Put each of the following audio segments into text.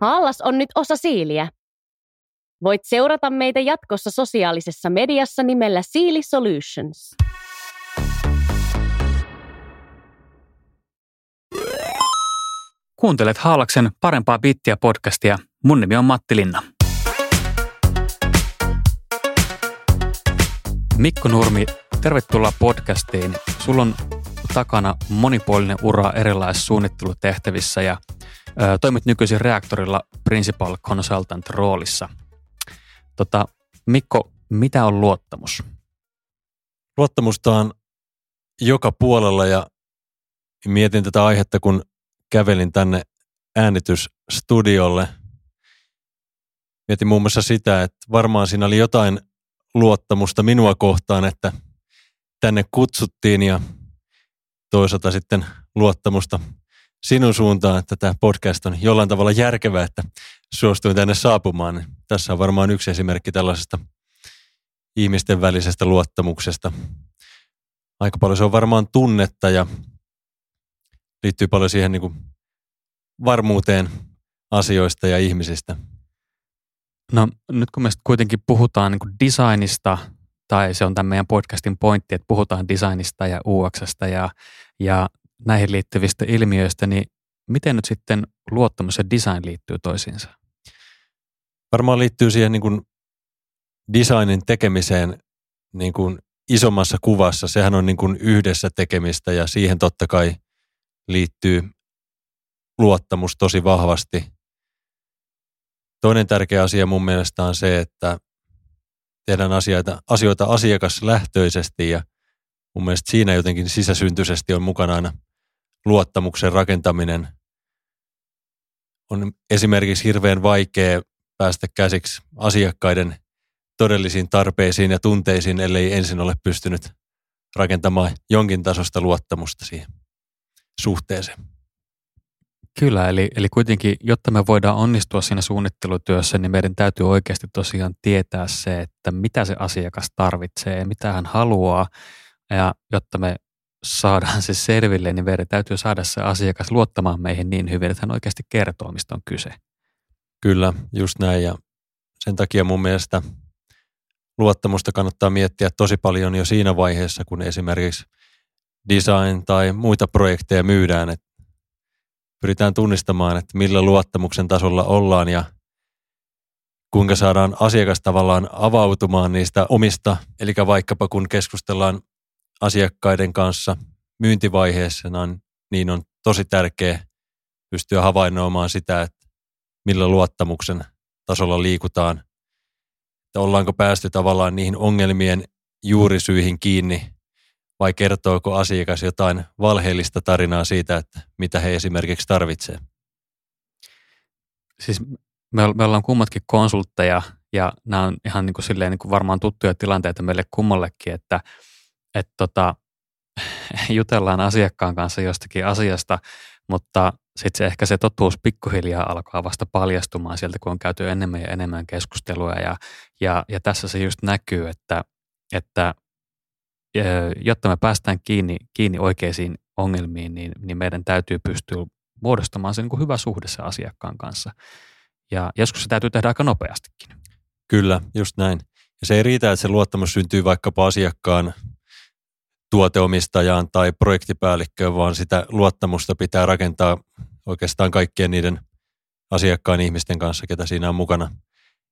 Haallas on nyt osa Siiliä. Voit seurata meitä jatkossa sosiaalisessa mediassa nimellä Siili Solutions. Kuuntelet Haalaksen parempaa bittiä podcastia. Mun nimi on Matti Linna. Mikko Nurmi, tervetuloa podcastiin. Sulla on takana monipuolinen ura erilaisissa suunnittelutehtävissä ja toimit nykyisin reaktorilla Principal Consultant roolissa. Tota, Mikko, mitä on luottamus? Luottamusta on joka puolella ja mietin tätä aihetta, kun kävelin tänne äänitysstudiolle. Mietin muun muassa sitä, että varmaan siinä oli jotain luottamusta minua kohtaan, että tänne kutsuttiin ja toisaalta sitten luottamusta sinun suuntaan, että tämä podcast on jollain tavalla järkevää, että suostuin tänne saapumaan. Tässä on varmaan yksi esimerkki tällaisesta ihmisten välisestä luottamuksesta. Aika paljon se on varmaan tunnetta ja liittyy paljon siihen niin kuin varmuuteen asioista ja ihmisistä. No nyt kun me kuitenkin puhutaan niin designista, tai se on tämän meidän podcastin pointti, että puhutaan designista ja UXsta ja, ja näihin liittyvistä ilmiöistä, niin miten nyt sitten luottamus ja design liittyy toisiinsa? Varmaan liittyy siihen niin kuin designin tekemiseen niin kuin isommassa kuvassa. Sehän on niin kuin yhdessä tekemistä ja siihen totta kai liittyy luottamus tosi vahvasti. Toinen tärkeä asia mun mielestä on se, että tehdään asioita, asioita asiakaslähtöisesti ja mun mielestä siinä jotenkin sisäsyntyisesti on mukana aina luottamuksen rakentaminen. On esimerkiksi hirveän vaikea päästä käsiksi asiakkaiden todellisiin tarpeisiin ja tunteisiin, ellei ensin ole pystynyt rakentamaan jonkin tasosta luottamusta siihen suhteeseen. Kyllä, eli, eli kuitenkin, jotta me voidaan onnistua siinä suunnittelutyössä, niin meidän täytyy oikeasti tosiaan tietää se, että mitä se asiakas tarvitsee, mitä hän haluaa, ja jotta me saadaan se selville, niin meidän täytyy saada se asiakas luottamaan meihin niin hyvin, että hän oikeasti kertoo, mistä on kyse. Kyllä, just näin, ja sen takia mun mielestä luottamusta kannattaa miettiä tosi paljon jo siinä vaiheessa, kun esimerkiksi design tai muita projekteja myydään, että pyritään tunnistamaan, että millä luottamuksen tasolla ollaan ja kuinka saadaan asiakas tavallaan avautumaan niistä omista, eli vaikkapa kun keskustellaan asiakkaiden kanssa myyntivaiheessa, niin on tosi tärkeää pystyä havainnoimaan sitä, että millä luottamuksen tasolla liikutaan, että ollaanko päästy tavallaan niihin ongelmien juurisyihin kiinni vai kertooko asiakas jotain valheellista tarinaa siitä, että mitä he esimerkiksi tarvitsee? Siis me, me ollaan kummatkin konsultteja ja nämä on ihan niin kuin silleen niin kuin varmaan tuttuja tilanteita meille kummallekin, että, että tota, jutellaan asiakkaan kanssa jostakin asiasta, mutta sitten se ehkä se totuus pikkuhiljaa alkaa vasta paljastumaan sieltä, kun on käyty enemmän ja enemmän keskustelua ja, ja, ja tässä se just näkyy, että, että jotta me päästään kiinni, kiinni oikeisiin ongelmiin, niin, niin meidän täytyy pystyä muodostamaan se niin kuin hyvä suhde se asiakkaan kanssa. Ja joskus se täytyy tehdä aika nopeastikin. Kyllä, just näin. Ja se ei riitä, että se luottamus syntyy vaikkapa asiakkaan tuoteomistajaan tai projektipäällikköön, vaan sitä luottamusta pitää rakentaa oikeastaan kaikkien niiden asiakkaan ihmisten kanssa, ketä siinä on mukana.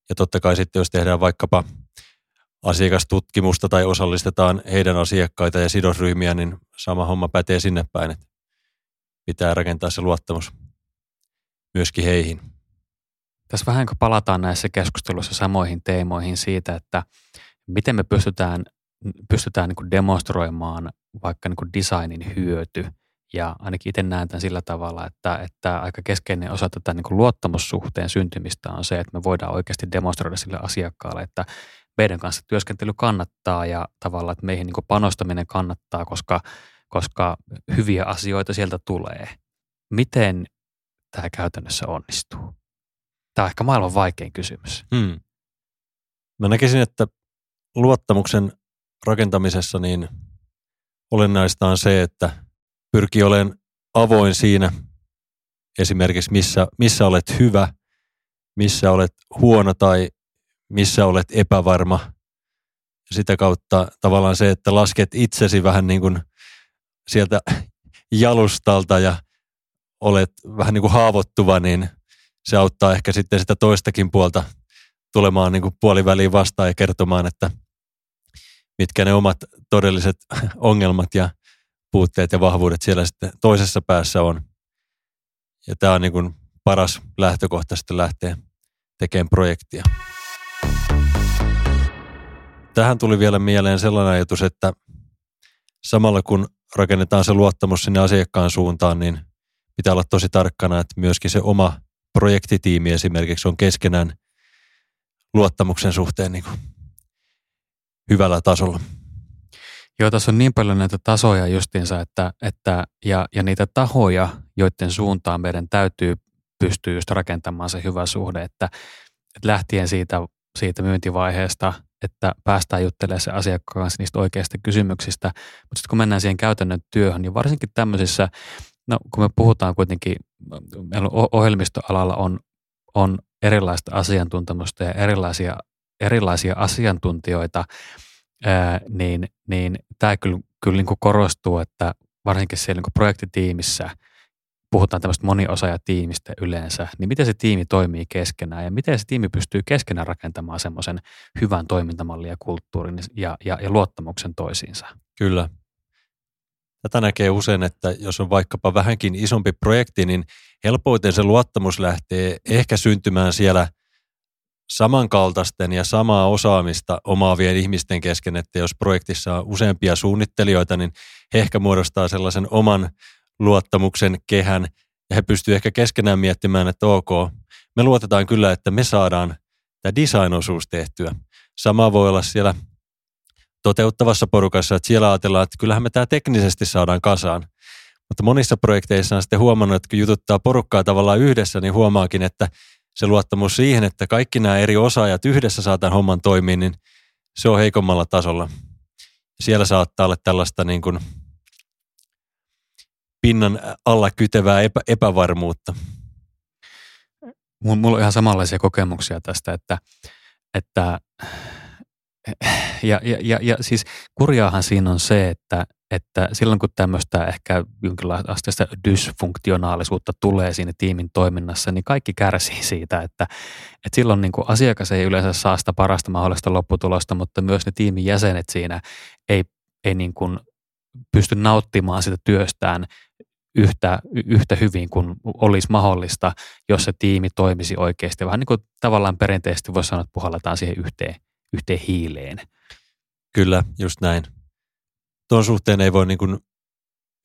Ja totta kai sitten, jos tehdään vaikkapa asiakastutkimusta tai osallistetaan heidän asiakkaita ja sidosryhmiä, niin sama homma pätee sinne päin, että pitää rakentaa se luottamus myöskin heihin. Tässä vähän kun palataan näissä keskusteluissa samoihin teemoihin siitä, että miten me pystytään, pystytään niin demonstroimaan vaikka niin designin hyöty. Ja ainakin itse näen tämän sillä tavalla, että, että aika keskeinen osa tätä niin luottamussuhteen syntymistä on se, että me voidaan oikeasti demonstroida sille asiakkaalle, että meidän kanssa työskentely kannattaa ja tavallaan, että meihin niin panostaminen kannattaa, koska, koska hyviä asioita sieltä tulee. Miten tämä käytännössä onnistuu? Tämä on ehkä maailman vaikein kysymys. Hmm. Mä näkisin, että luottamuksen rakentamisessa niin olennaista on se, että pyrkii olemaan avoin siinä esimerkiksi missä, missä olet hyvä missä olet huono tai missä olet epävarma. Sitä kautta tavallaan se, että lasket itsesi vähän niin kuin sieltä jalustalta ja olet vähän niin kuin haavoittuva, niin se auttaa ehkä sitten sitä toistakin puolta tulemaan niin kuin puoliväliin vastaan ja kertomaan, että mitkä ne omat todelliset ongelmat ja puutteet ja vahvuudet siellä sitten toisessa päässä on. Ja tämä on niin kuin paras lähtökohta sitten lähteä tekemään projektia. Tähän tuli vielä mieleen sellainen ajatus, että samalla kun rakennetaan se luottamus sinne asiakkaan suuntaan, niin pitää olla tosi tarkkana, että myöskin se oma projektitiimi esimerkiksi on keskenään luottamuksen suhteen niin kuin hyvällä tasolla. Joo, tässä on niin paljon näitä tasoja justiinsa, että, että ja, ja niitä tahoja, joiden suuntaan meidän täytyy pystyä just rakentamaan se hyvä suhde, että, että lähtien siitä, siitä myyntivaiheesta, että päästään juttelemaan se asiakkaan kanssa niistä oikeista kysymyksistä, mutta sitten kun mennään siihen käytännön työhön, niin varsinkin tämmöisissä, no kun me puhutaan kuitenkin, meillä ohjelmistoalalla on, on erilaista asiantuntemusta ja erilaisia, erilaisia asiantuntijoita, niin, niin tämä kyllä, kyllä niin kuin korostuu, että varsinkin siellä niin kuin projektitiimissä puhutaan tämmöistä moniosaajatiimistä yleensä, niin miten se tiimi toimii keskenään ja miten se tiimi pystyy keskenään rakentamaan semmoisen hyvän toimintamallin ja kulttuurin ja, ja, ja luottamuksen toisiinsa. Kyllä. Tätä näkee usein, että jos on vaikkapa vähänkin isompi projekti, niin helpoiten se luottamus lähtee ehkä syntymään siellä – samankaltaisten ja samaa osaamista omaavien ihmisten kesken, että jos projektissa on useampia suunnittelijoita, niin he ehkä muodostaa sellaisen oman luottamuksen kehän ja he pystyvät ehkä keskenään miettimään, että ok, me luotetaan kyllä, että me saadaan tämä design-osuus tehtyä. Sama voi olla siellä toteuttavassa porukassa, että siellä ajatellaan, että kyllähän me tämä teknisesti saadaan kasaan. Mutta monissa projekteissa on sitten huomannut, että kun jututtaa porukkaa tavallaan yhdessä, niin huomaakin, että se luottamus siihen, että kaikki nämä eri osaajat yhdessä saataan homman toimia, niin se on heikommalla tasolla. Siellä saattaa olla tällaista niin kuin pinnan alla kytevää epä, epävarmuutta. Mulla on ihan samanlaisia kokemuksia tästä, että, että ja, ja, ja, ja siis kurjaahan siinä on se, että että silloin kun tämmöistä ehkä jonkinlaista dysfunktionaalisuutta tulee siinä tiimin toiminnassa, niin kaikki kärsii siitä, että, että silloin niin kuin asiakas ei yleensä saa sitä parasta mahdollista lopputulosta, mutta myös ne tiimin jäsenet siinä ei, ei niin kuin pysty nauttimaan sitä työstään yhtä, yhtä hyvin kuin olisi mahdollista, jos se tiimi toimisi oikeasti. Vähän niin kuin tavallaan perinteisesti voisi sanoa, että puhalletaan siihen yhteen, yhteen hiileen. Kyllä, just näin tuon suhteen ei voi niin kuin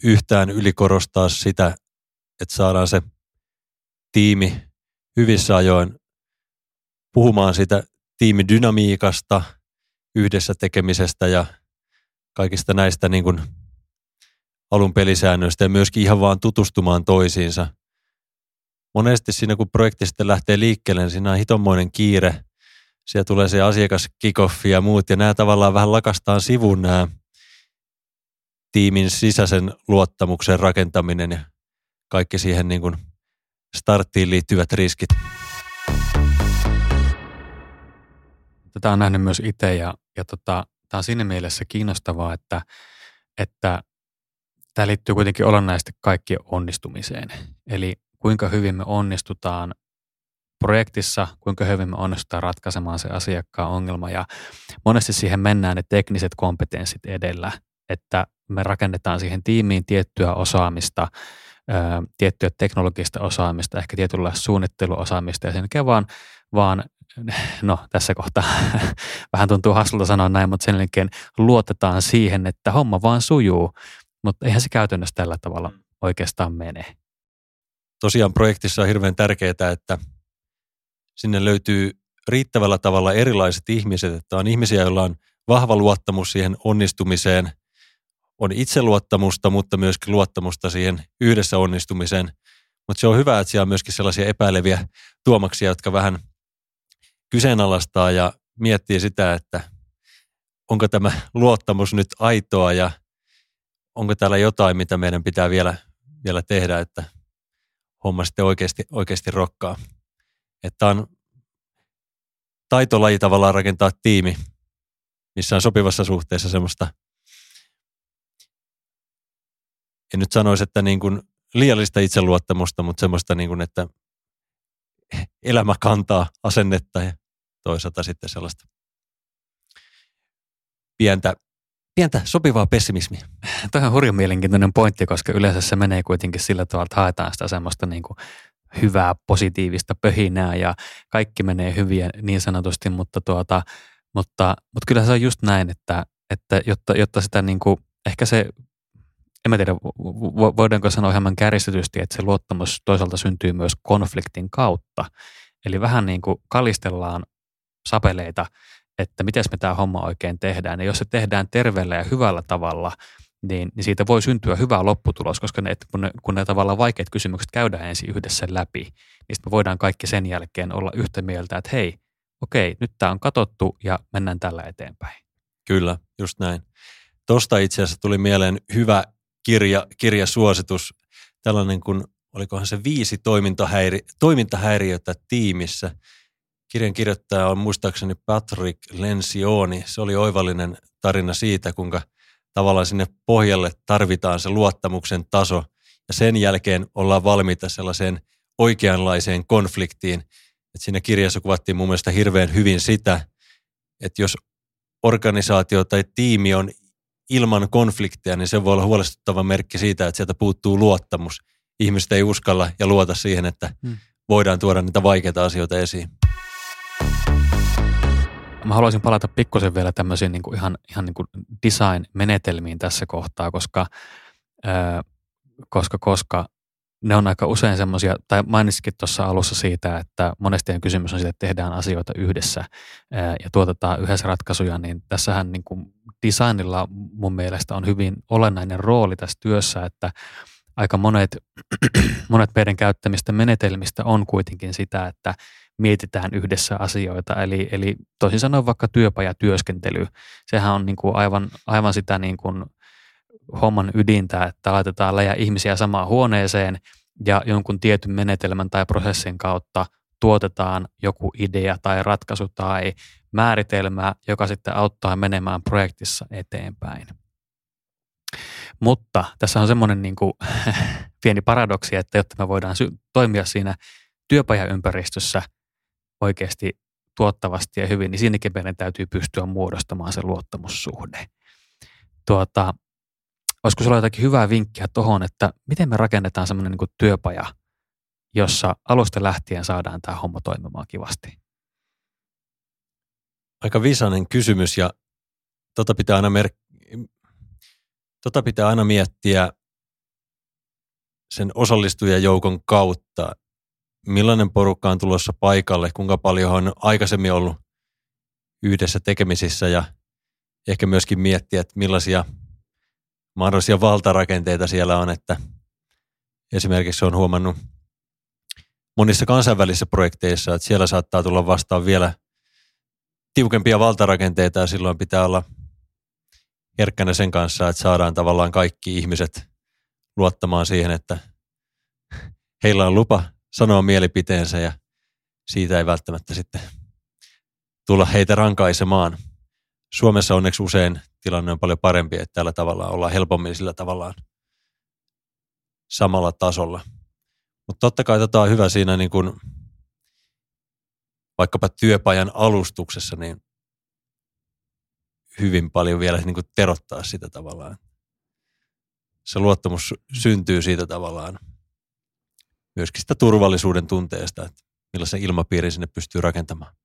yhtään ylikorostaa sitä, että saadaan se tiimi hyvissä ajoin puhumaan siitä tiimidynamiikasta, yhdessä tekemisestä ja kaikista näistä niin kuin alun pelisäännöistä ja myöskin ihan vaan tutustumaan toisiinsa. Monesti siinä, kun projekti sitten lähtee liikkeelle, niin siinä on hitonmoinen kiire. Siellä tulee se asiakas ja muut, ja nämä tavallaan vähän lakastaan sivun nämä tiimin sisäisen luottamuksen rakentaminen ja kaikki siihen niin kuin starttiin liittyvät riskit. Tätä on nähnyt myös itse ja, ja tota, tämä on siinä mielessä kiinnostavaa, että, että tämä liittyy kuitenkin olennaisesti kaikkien onnistumiseen. Eli kuinka hyvin me onnistutaan projektissa, kuinka hyvin me onnistutaan ratkaisemaan se asiakkaan ongelma. Ja monesti siihen mennään ne tekniset kompetenssit edellä, että me rakennetaan siihen tiimiin tiettyä osaamista, tiettyä teknologista osaamista, ehkä tietynlaista suunnitteluosaamista ja sen jälkeen vaan, vaan no tässä kohtaa vähän tuntuu hassulta sanoa näin, mutta sen jälkeen luotetaan siihen, että homma vaan sujuu, mutta eihän se käytännössä tällä tavalla mm. oikeastaan mene. Tosiaan projektissa on hirveän tärkeää, että sinne löytyy riittävällä tavalla erilaiset ihmiset, että on ihmisiä, joilla on vahva luottamus siihen onnistumiseen, on itseluottamusta, mutta myöskin luottamusta siihen yhdessä onnistumiseen. Mutta se on hyvä, että siellä on myöskin sellaisia epäileviä tuomaksia, jotka vähän kyseenalaistaa ja miettii sitä, että onko tämä luottamus nyt aitoa ja onko täällä jotain, mitä meidän pitää vielä, vielä tehdä, että homma sitten oikeasti, oikeasti rokkaa. Että on taitolaji tavallaan rakentaa tiimi, missä on sopivassa suhteessa semmoista, en nyt sanoisi, että niin kuin liiallista itseluottamusta, mutta semmoista, niin kuin, että elämä kantaa asennetta ja toisaalta sitten sellaista pientä, pientä sopivaa pessimismiä. Tämä on hurjan mielenkiintoinen pointti, koska yleensä se menee kuitenkin sillä tavalla, että haetaan sitä semmoista niin kuin hyvää, positiivista pöhinää ja kaikki menee hyviä niin sanotusti, mutta, tuota, mutta, mutta kyllä se on just näin, että, että jotta, jotta sitä niin kuin, ehkä se, en mä tiedä, voidaanko sanoa hieman kärjistetysti, että se luottamus toisaalta syntyy myös konfliktin kautta. Eli vähän niin kuin kalistellaan sapeleita, että miten me tämä homma oikein tehdään. Ja jos se tehdään terveellä ja hyvällä tavalla, niin, niin siitä voi syntyä hyvä lopputulos, koska ne, kun, ne, kun ne tavallaan vaikeat kysymykset käydään ensin yhdessä läpi, niin me voidaan kaikki sen jälkeen olla yhtä mieltä, että hei, okei, nyt tämä on katottu ja mennään tällä eteenpäin. Kyllä, just näin. Tuosta itse asiassa tuli mieleen hyvä kirja, kirjasuositus, tällainen kuin, olikohan se viisi toimintahäiri, toimintahäiriötä tiimissä. Kirjan kirjoittaja on muistaakseni Patrick Lencioni. Se oli oivallinen tarina siitä, kuinka – tavallaan sinne pohjalle tarvitaan se luottamuksen taso ja sen jälkeen ollaan valmiita sellaiseen oikeanlaiseen konfliktiin. Et siinä kirjassa kuvattiin mun mielestä hirveän hyvin sitä, että jos organisaatio tai tiimi on ilman konflikteja, niin se voi olla huolestuttava merkki siitä, että sieltä puuttuu luottamus. Ihmiset ei uskalla ja luota siihen, että hmm. voidaan tuoda niitä vaikeita asioita esiin. Mä haluaisin palata pikkusen vielä tämmöisiin niin kuin ihan, ihan niin kuin design-menetelmiin tässä kohtaa, koska, ää, koska, koska ne on aika usein semmoisia, tai mainitsikin tuossa alussa siitä, että monesti kysymys on siitä, että tehdään asioita yhdessä ja tuotetaan yhdessä ratkaisuja, niin tässähän niin kuin designilla mun mielestä on hyvin olennainen rooli tässä työssä, että aika monet, monet meidän käyttämistä menetelmistä on kuitenkin sitä, että mietitään yhdessä asioita. Eli, eli toisin sanoen vaikka työpajatyöskentely, sehän on niin kuin aivan, aivan sitä niin kuin homman ydintä, että laitetaan läjä ihmisiä samaan huoneeseen ja jonkun tietyn menetelmän tai prosessin kautta tuotetaan joku idea tai ratkaisu tai määritelmä, joka sitten auttaa menemään projektissa eteenpäin. Mutta tässä on semmoinen niin kuin, pieni paradoksi, että jotta me voidaan sy- toimia siinä työpajaympäristössä – oikeasti tuottavasti ja hyvin, niin siinäkin meidän täytyy pystyä muodostamaan se luottamussuhde. Tuota, olisiko sinulla jotakin hyvää vinkkiä tuohon, että miten me rakennetaan semmoinen niin työpaja, jossa alusta lähtien saadaan tämä homma toimimaan kivasti? Aika visainen kysymys ja tota pitää aina, mer- tota pitää aina miettiä sen osallistujajoukon kautta, millainen porukka on tulossa paikalle, kuinka paljon on aikaisemmin ollut yhdessä tekemisissä ja ehkä myöskin miettiä, että millaisia mahdollisia valtarakenteita siellä on, että esimerkiksi on huomannut monissa kansainvälisissä projekteissa, että siellä saattaa tulla vastaan vielä tiukempia valtarakenteita ja silloin pitää olla herkkänä sen kanssa, että saadaan tavallaan kaikki ihmiset luottamaan siihen, että heillä on lupa sanoa mielipiteensä ja siitä ei välttämättä sitten tulla heitä rankaisemaan. Suomessa onneksi usein tilanne on paljon parempi, että tällä tavalla ollaan helpommin sillä tavallaan samalla tasolla. Mutta totta kai tota on hyvä siinä niin kuin vaikkapa työpajan alustuksessa, niin hyvin paljon vielä niin kuin terottaa sitä tavallaan. Se luottamus syntyy siitä tavallaan myöskin sitä turvallisuuden tunteesta, että millaisen ilmapiirin sinne pystyy rakentamaan.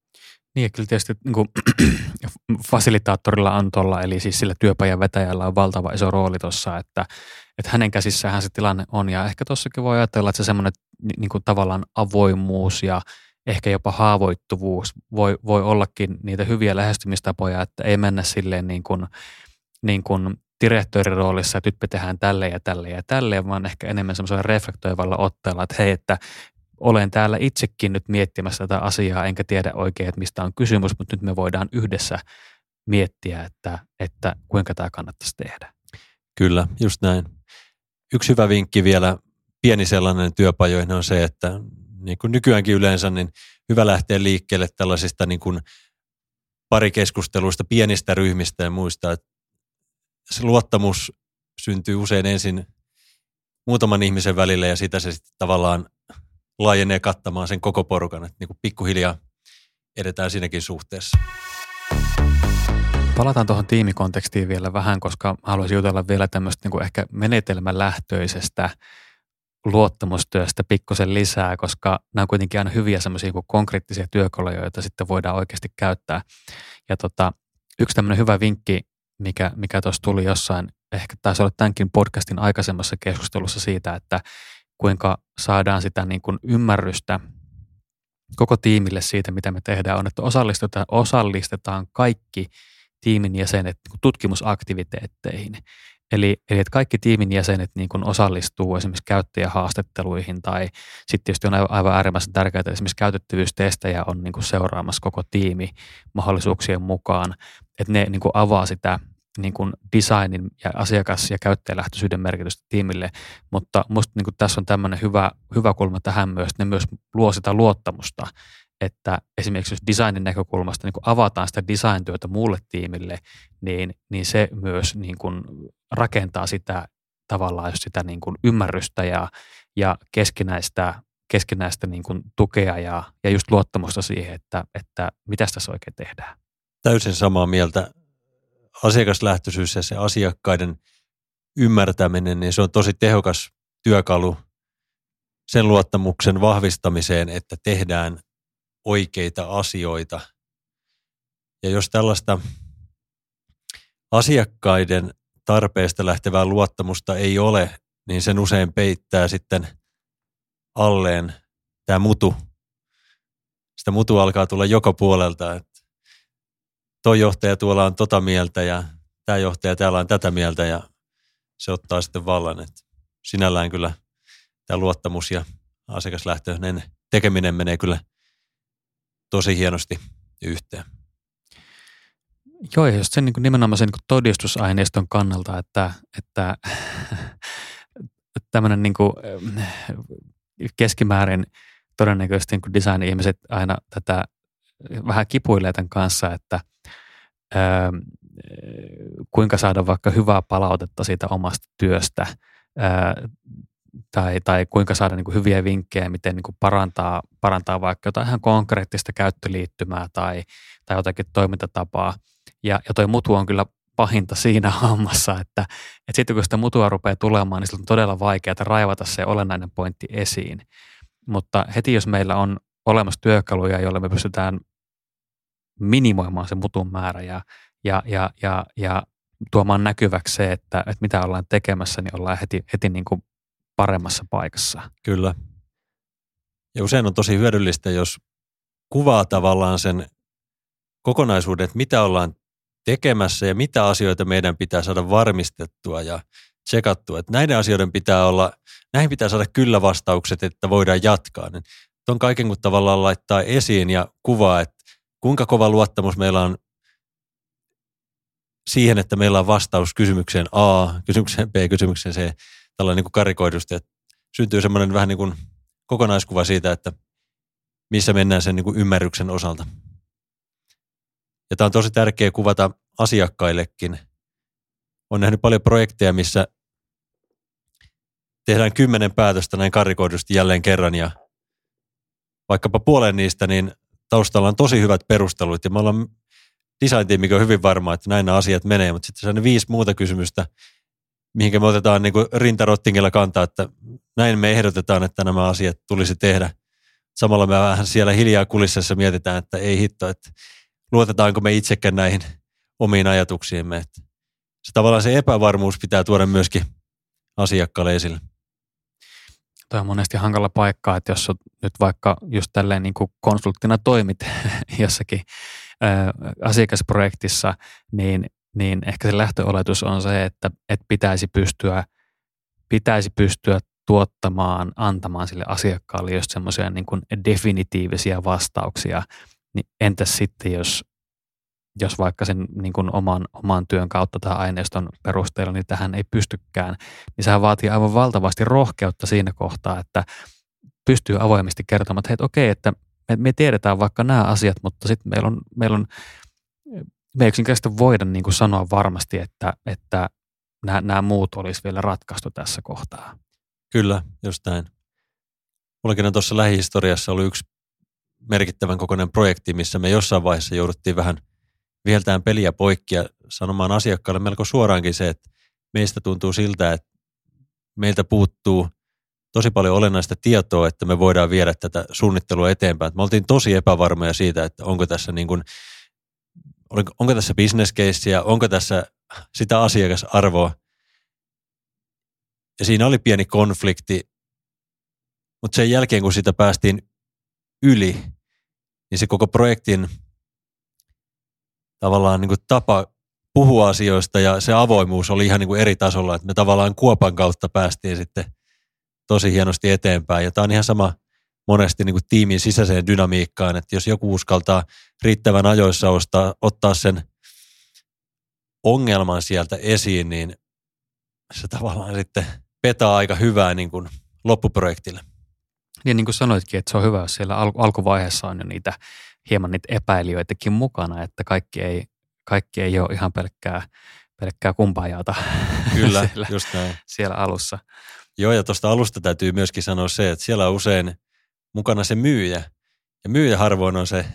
Niin kyllä tietysti niin kuin, fasilitaattorilla Antolla, eli siis sillä työpajan vetäjällä on valtava iso rooli tuossa, että, että hänen käsissähän se tilanne on. Ja ehkä tuossakin voi ajatella, että se semmoinen niin kuin tavallaan avoimuus ja ehkä jopa haavoittuvuus voi, voi ollakin niitä hyviä lähestymistapoja, että ei mennä silleen niin kuin, niin kuin direktöörin roolissa, että nyt me tehdään tälle ja tälle ja tälle, vaan ehkä enemmän semmoisella reflektoivalla otteella, että hei, että olen täällä itsekin nyt miettimässä tätä asiaa, enkä tiedä oikein, että mistä on kysymys, mutta nyt me voidaan yhdessä miettiä, että, että kuinka tämä kannattaisi tehdä. Kyllä, just näin. Yksi hyvä vinkki vielä, pieni sellainen työpajoihin on se, että niin kuin nykyäänkin yleensä, niin hyvä lähteä liikkeelle tällaisista niin kuin parikeskusteluista, pienistä ryhmistä ja muista. Että se luottamus syntyy usein ensin muutaman ihmisen välillä ja sitä se sitten tavallaan laajenee kattamaan sen koko porukan. Että niin kuin pikkuhiljaa edetään siinäkin suhteessa. Palataan tuohon tiimikontekstiin vielä vähän, koska haluaisin jutella vielä tämmöistä niin kuin ehkä menetelmälähtöisestä luottamustyöstä pikkusen lisää, koska nämä on kuitenkin aina hyviä semmoisia konkreettisia työkaluja, joita sitten voidaan oikeasti käyttää. Ja tota, yksi tämmöinen hyvä vinkki, mikä, mikä tuossa tuli jossain, ehkä taisi olla tämänkin podcastin aikaisemmassa keskustelussa siitä, että kuinka saadaan sitä niin kuin ymmärrystä koko tiimille siitä, mitä me tehdään, on, että osallistetaan, osallistetaan kaikki tiimin jäsenet niin tutkimusaktiviteetteihin. Eli, eli että kaikki tiimin jäsenet niin kuin osallistuu esimerkiksi käyttäjähaastatteluihin tai sitten tietysti on aivan äärimmäisen tärkeää, että esimerkiksi käytettävyystestejä on niin kuin seuraamassa koko tiimi mahdollisuuksien mukaan, että ne niin kuin avaa sitä niin kuin designin ja asiakas- ja käyttäjälähtöisyyden merkitystä tiimille, mutta minusta niin tässä on tämmöinen hyvä, hyvä kulma tähän myös, että ne myös luo sitä luottamusta, että esimerkiksi jos designin näkökulmasta niin kun avataan sitä design-työtä muulle tiimille, niin, niin se myös niin kuin rakentaa sitä tavallaan just sitä niin kuin ymmärrystä ja, ja keskinäistä, keskinäistä niin kuin tukea ja, ja just luottamusta siihen, että, että mitä tässä oikein tehdään. Täysin samaa mieltä. Asiakaslähtöisyys ja se asiakkaiden ymmärtäminen, niin se on tosi tehokas työkalu sen luottamuksen vahvistamiseen, että tehdään oikeita asioita. Ja jos tällaista asiakkaiden tarpeesta lähtevää luottamusta ei ole, niin sen usein peittää sitten alleen tämä mutu. Sitä mutu alkaa tulla joka puolelta, että toi johtaja tuolla on tota mieltä ja tämä johtaja täällä on tätä mieltä ja se ottaa sitten vallan. Että sinällään kyllä tämä luottamus ja asiakaslähtöinen tekeminen menee kyllä tosi hienosti yhteen. Joo, ja just sen niin kuin nimenomaan sen niin kuin todistusaineiston kannalta, että, että tämmöinen niin kuin keskimäärin todennäköisesti niin design-ihmiset aina tätä vähän kipuilee tämän kanssa, että ö, kuinka saada vaikka hyvää palautetta siitä omasta työstä ö, tai, tai kuinka saada niin kuin hyviä vinkkejä, miten niin kuin parantaa, parantaa vaikka jotain ihan konkreettista käyttöliittymää tai, tai jotakin toimintatapaa. Ja, ja toi mutu on kyllä pahinta siinä hommassa, että, että sitten kun sitä mutua rupeaa tulemaan, niin on todella vaikeaa raivata se olennainen pointti esiin. Mutta heti jos meillä on olemassa työkaluja, joilla me pystytään minimoimaan se mutun määrä ja, ja, ja, ja, ja tuomaan näkyväksi se, että, että mitä ollaan tekemässä, niin ollaan heti, heti niin kuin paremmassa paikassa. Kyllä. Ja usein on tosi hyödyllistä, jos kuvaa tavallaan sen kokonaisuuden, että mitä ollaan tekemässä ja mitä asioita meidän pitää saada varmistettua ja tsekattua. Että näiden asioiden pitää olla, näihin pitää saada kyllä vastaukset, että voidaan jatkaa. Niin tuon kaiken kun tavallaan laittaa esiin ja kuvaa, että kuinka kova luottamus meillä on siihen, että meillä on vastaus kysymykseen A, kysymykseen B, kysymykseen C, tällainen niin karikoidusti, että syntyy semmoinen vähän niin kuin kokonaiskuva siitä, että missä mennään sen niin kuin ymmärryksen osalta. Ja tämä on tosi tärkeä kuvata asiakkaillekin. Olen nähnyt paljon projekteja, missä tehdään kymmenen päätöstä näin karikoidusti jälleen kerran ja vaikkapa puolen niistä, niin taustalla on tosi hyvät perustelut ja me ollaan design mikä on hyvin varma, että näin nämä asiat menee, mutta sitten se viisi muuta kysymystä, mihinkä me otetaan niin kuin rintarottingilla kantaa, että näin me ehdotetaan, että nämä asiat tulisi tehdä. Samalla me vähän siellä hiljaa kulissassa mietitään, että ei hitto, että luotetaanko me itsekään näihin omiin ajatuksiimme. Että se tavallaan se epävarmuus pitää tuoda myöskin asiakkaalle esille. Tuo on monesti hankala paikka, että jos nyt vaikka just tälleen niin kuin konsulttina toimit jossakin ää, asiakasprojektissa, niin niin ehkä se lähtöoletus on se, että, että pitäisi, pystyä, pitäisi pystyä tuottamaan, antamaan sille asiakkaalle just semmoisia niin kuin definitiivisia vastauksia, niin entäs sitten, jos, jos vaikka sen niin kuin oman, oman työn kautta tai aineiston perusteella, niin tähän ei pystykään, niin sehän vaatii aivan valtavasti rohkeutta siinä kohtaa, että pystyy avoimesti kertomaan, että hei, okei, että me, me tiedetään vaikka nämä asiat, mutta sitten meillä on, meillä on, me ei yksinkertaisesti voida niin kuin sanoa varmasti, että, että nämä, nämä muut olisi vielä ratkaistu tässä kohtaa. Kyllä, just näin. Mullakin on tuossa lähihistoriassa ollut yksi merkittävän kokoinen projekti, missä me jossain vaiheessa jouduttiin vähän vieltään peliä poikki ja sanomaan asiakkaalle melko suoraankin se, että meistä tuntuu siltä, että meiltä puuttuu tosi paljon olennaista tietoa, että me voidaan viedä tätä suunnittelua eteenpäin. Me oltiin tosi epävarmoja siitä, että onko tässä, niin kuin, onko tässä ja onko tässä sitä asiakasarvoa. Ja siinä oli pieni konflikti, mutta sen jälkeen kun sitä päästiin yli, niin se koko projektin tavallaan niin kuin tapa puhua asioista ja se avoimuus oli ihan niin kuin eri tasolla, että me tavallaan kuopan kautta päästiin sitten tosi hienosti eteenpäin. Ja tämä on ihan sama monesti niin kuin tiimin sisäiseen dynamiikkaan, että jos joku uskaltaa riittävän ajoissa ostaa, ottaa sen ongelman sieltä esiin, niin se tavallaan sitten petaa aika hyvää niin kuin loppuprojektille. Niin, niin kuin sanoitkin, että se on hyvä, jos siellä al- alkuvaiheessa on jo niitä hieman niitä epäilijöitäkin mukana, että kaikki ei, kaikki ei ole ihan pelkkää, pelkkää kumpaajata Kyllä, siellä, just näin. siellä alussa. Joo, ja tuosta alusta täytyy myöskin sanoa se, että siellä on usein mukana se myyjä. Ja myyjä harvoin on se,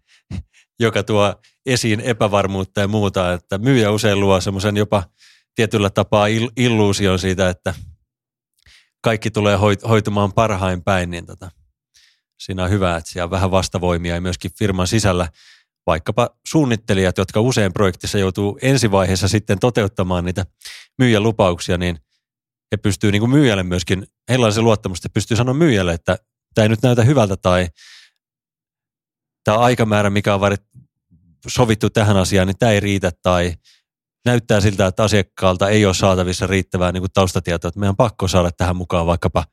joka tuo esiin epävarmuutta ja muuta. Että myyjä usein luo semmoisen jopa tietyllä tapaa illuusion siitä, että kaikki tulee hoitumaan parhain päin, niin tota, siinä on hyvä, että siellä on vähän vastavoimia ja myöskin firman sisällä. Vaikkapa suunnittelijat, jotka usein projektissa joutuu ensivaiheessa sitten toteuttamaan niitä myyjän lupauksia, niin he pystyy niin kuin myyjälle myöskin, heillä on se luottamus, että pystyy sanoa myyjälle, että tämä ei nyt näytä hyvältä tai tämä aikamäärä, mikä on sovittu tähän asiaan, niin tämä ei riitä tai näyttää siltä, että asiakkaalta ei ole saatavissa riittävää niin kuin taustatietoa, että meidän on pakko saada tähän mukaan vaikkapa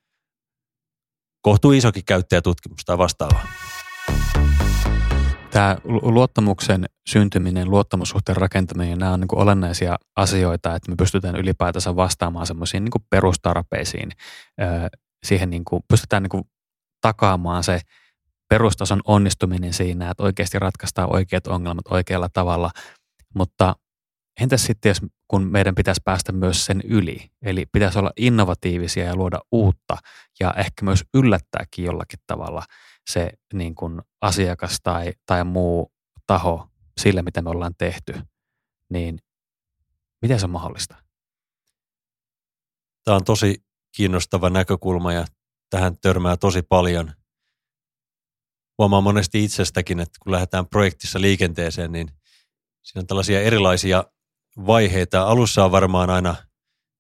kohtuu isokin käyttäjätutkimus tai vastaavaa. Tämä luottamuksen syntyminen, luottamussuhteen rakentaminen, nämä on niin olennaisia asioita, että me pystytään ylipäätänsä vastaamaan semmoisiin niin perustarpeisiin. Siihen niin kuin, pystytään niin kuin takaamaan se perustason onnistuminen siinä, että oikeasti ratkaistaan oikeat ongelmat oikealla tavalla, mutta entäs sitten, jos kun meidän pitäisi päästä myös sen yli, eli pitäisi olla innovatiivisia ja luoda uutta ja ehkä myös yllättääkin jollakin tavalla se niin kuin asiakas tai, tai muu taho sille, mitä me ollaan tehty, niin miten se on mahdollista? Tämä on tosi kiinnostava näkökulma ja tähän törmää tosi paljon. Huomaa monesti itsestäkin, että kun lähdetään projektissa liikenteeseen, niin siinä on tällaisia erilaisia vaiheita. Alussa on varmaan aina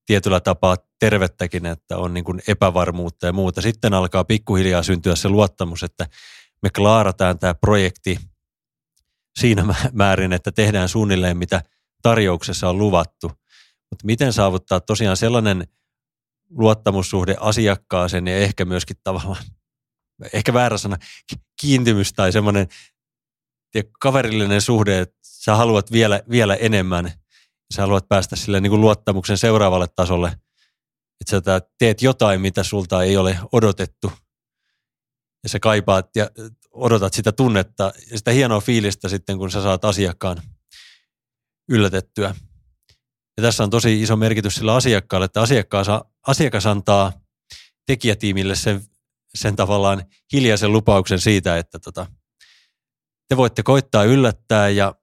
tietyllä tapaa tervettäkin, että on niin kuin epävarmuutta ja muuta. Sitten alkaa pikkuhiljaa syntyä se luottamus, että me klaarataan tämä projekti siinä määrin, että tehdään suunnilleen mitä tarjouksessa on luvattu. Mutta miten saavuttaa tosiaan sellainen luottamussuhde asiakkaaseen ja ehkä myöskin tavallaan, ehkä väärä sana, kiintymys tai semmoinen kaverillinen suhde, että sä haluat vielä, vielä enemmän, sä haluat päästä sille niin kuin luottamuksen seuraavalle tasolle, että sä teet jotain, mitä sulta ei ole odotettu, ja sä kaipaat ja odotat sitä tunnetta ja sitä hienoa fiilistä sitten, kun sä saat asiakkaan yllätettyä. Ja tässä on tosi iso merkitys sillä asiakkaalle, että asiakas antaa tekijätiimille sen, sen tavallaan hiljaisen lupauksen siitä, että tota, te voitte koittaa yllättää ja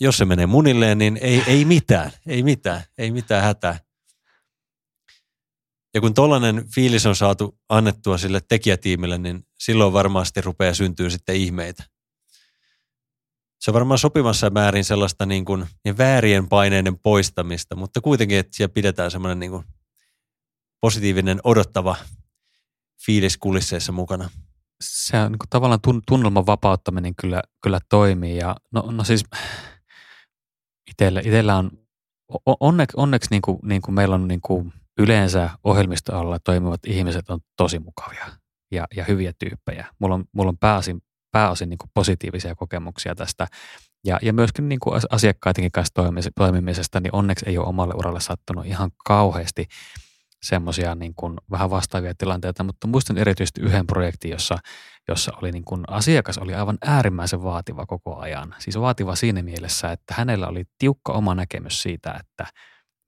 jos se menee munilleen, niin ei, ei mitään, ei mitään, ei mitään hätää. Ja kun tollainen fiilis on saatu annettua sille tekijätiimille, niin silloin varmasti rupeaa syntyä sitten ihmeitä. Se on varmaan sopimassa määrin sellaista niin kuin, väärien paineiden poistamista, mutta kuitenkin, että siellä pidetään semmoinen niin positiivinen odottava fiilis kulisseissa mukana. Se on niin kuin tavallaan tunnelman vapauttaminen kyllä, kyllä toimii. Ja no, no siis itsellä, itsellä on, onneksi, onneksi niin kuin, niin kuin meillä on niin kuin yleensä ohjelmistoalla toimivat ihmiset on tosi mukavia ja, ja hyviä tyyppejä. Mulla on, mulla on pääosin, pääosin niin kuin positiivisia kokemuksia tästä. Ja, ja myöskin niin kuin asiakkaidenkin kanssa toimimisesta, niin onneksi ei ole omalle uralle sattunut ihan kauheasti semmoisia niin kuin vähän vastaavia tilanteita, mutta muistan erityisesti yhden projektin, jossa, jossa oli niin kuin asiakas oli aivan äärimmäisen vaativa koko ajan. Siis vaativa siinä mielessä, että hänellä oli tiukka oma näkemys siitä, että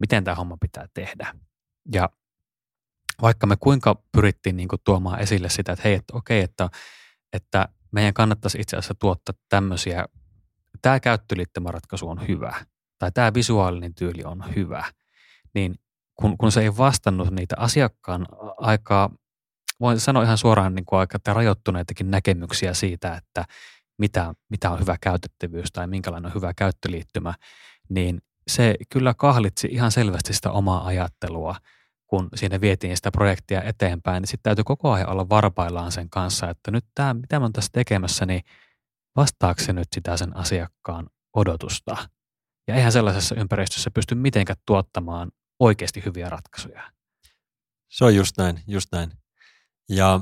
miten tämä homma pitää tehdä. Ja vaikka me kuinka pyrittiin niin kuin tuomaan esille sitä, että hei, että okei, että, että meidän kannattaisi itse asiassa tuottaa tämmöisiä, tämä käyttöliittymäratkaisu on hyvä, tai tämä visuaalinen tyyli on hyvä, niin kun, kun se ei vastannut niitä asiakkaan aikaa, voin sanoa ihan suoraan niin kuin aika rajoittuneitakin näkemyksiä siitä, että mitä, mitä on hyvä käytettävyys tai minkälainen on hyvä käyttöliittymä, niin se kyllä kahlitsi ihan selvästi sitä omaa ajattelua, kun siinä vietiin sitä projektia eteenpäin, niin sitten täytyy koko ajan olla varpaillaan sen kanssa, että nyt tämä, mitä mä oon tässä tekemässä, niin vastaako se nyt sitä sen asiakkaan odotusta? Ja eihän sellaisessa ympäristössä pysty mitenkään tuottamaan oikeasti hyviä ratkaisuja. Se on just näin, just näin. Ja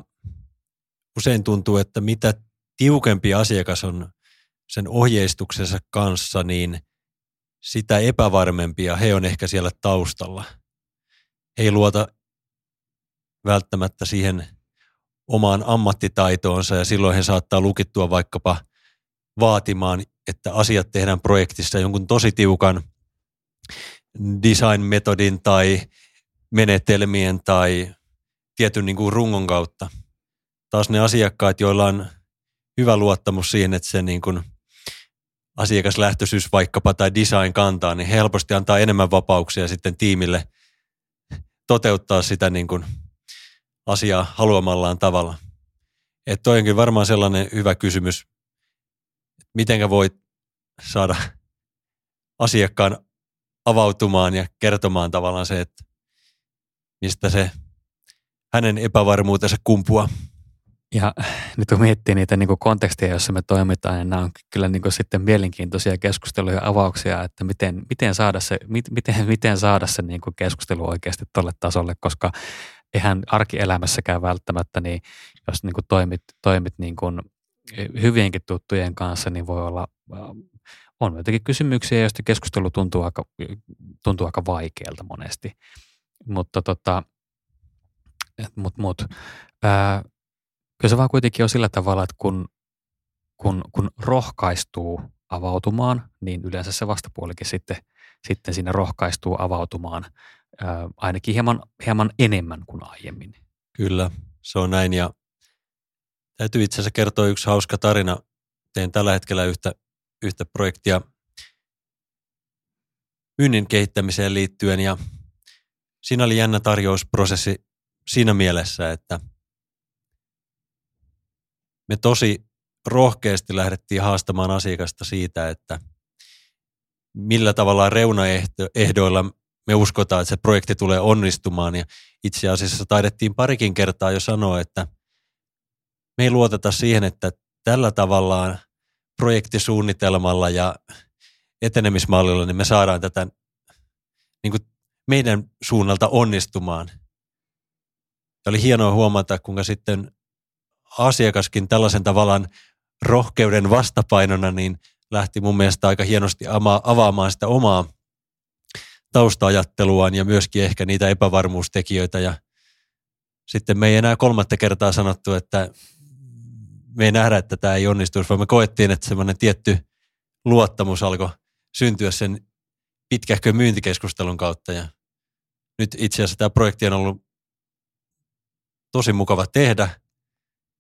usein tuntuu, että mitä tiukempi asiakas on sen ohjeistuksensa kanssa, niin sitä epävarmempia he on ehkä siellä taustalla. He ei luota välttämättä siihen omaan ammattitaitoonsa ja silloin he saattaa lukittua vaikkapa vaatimaan, että asiat tehdään projektissa jonkun tosi tiukan design-metodin tai menetelmien tai tietyn niin kuin rungon kautta. Taas ne asiakkaat, joilla on hyvä luottamus siihen, että se niin kuin asiakaslähtöisyys vaikkapa tai design kantaa, niin helposti antaa enemmän vapauksia sitten tiimille toteuttaa sitä niin kuin asiaa haluamallaan tavalla. Että toi onkin varmaan sellainen hyvä kysymys, mitenkä voit saada asiakkaan avautumaan ja kertomaan tavallaan se, että mistä se hänen epävarmuutensa kumpua. Ja nyt kun miettii niitä niin kuin konteksteja, joissa me toimitaan, niin nämä on kyllä niin kuin sitten mielenkiintoisia keskusteluja ja avauksia, että miten, miten saada se, miten, miten saada se niin kuin keskustelu oikeasti tuolle tasolle, koska eihän arkielämässäkään välttämättä, niin jos niin kuin toimit, toimit niin kuin hyvienkin tuttujen kanssa, niin voi olla on jotenkin kysymyksiä, joista keskustelu tuntuu aika, tuntuu aika vaikealta monesti. Mutta tota, mut, mut, ää, kyllä se vaan kuitenkin on sillä tavalla, että kun, kun, kun rohkaistuu avautumaan, niin yleensä se vastapuolikin sitten, sitten siinä rohkaistuu avautumaan ää, ainakin hieman, hieman enemmän kuin aiemmin. Kyllä, se on näin ja täytyy itse asiassa kertoa yksi hauska tarina. Teen tällä hetkellä yhtä yhtä projektia myynnin kehittämiseen liittyen ja siinä oli jännä tarjousprosessi siinä mielessä, että me tosi rohkeasti lähdettiin haastamaan asiakasta siitä, että millä tavalla reunaehdoilla me uskotaan, että se projekti tulee onnistumaan. Ja itse asiassa taidettiin parikin kertaa jo sanoa, että me ei luoteta siihen, että tällä tavallaan projektisuunnitelmalla ja etenemismallilla, niin me saadaan tätä niin kuin meidän suunnalta onnistumaan. Ja oli hienoa huomata, kuinka sitten asiakaskin tällaisen tavallaan rohkeuden vastapainona niin lähti mun mielestä aika hienosti avaamaan sitä omaa taustaajatteluaan ja myöskin ehkä niitä epävarmuustekijöitä. Ja sitten me ei enää kolmatta kertaa sanottu, että me ei nähdä, että tämä ei onnistuisi, vaan me koettiin, että semmoinen tietty luottamus alkoi syntyä sen pitkähkön myyntikeskustelun kautta. Ja nyt itse asiassa tämä projekti on ollut tosi mukava tehdä.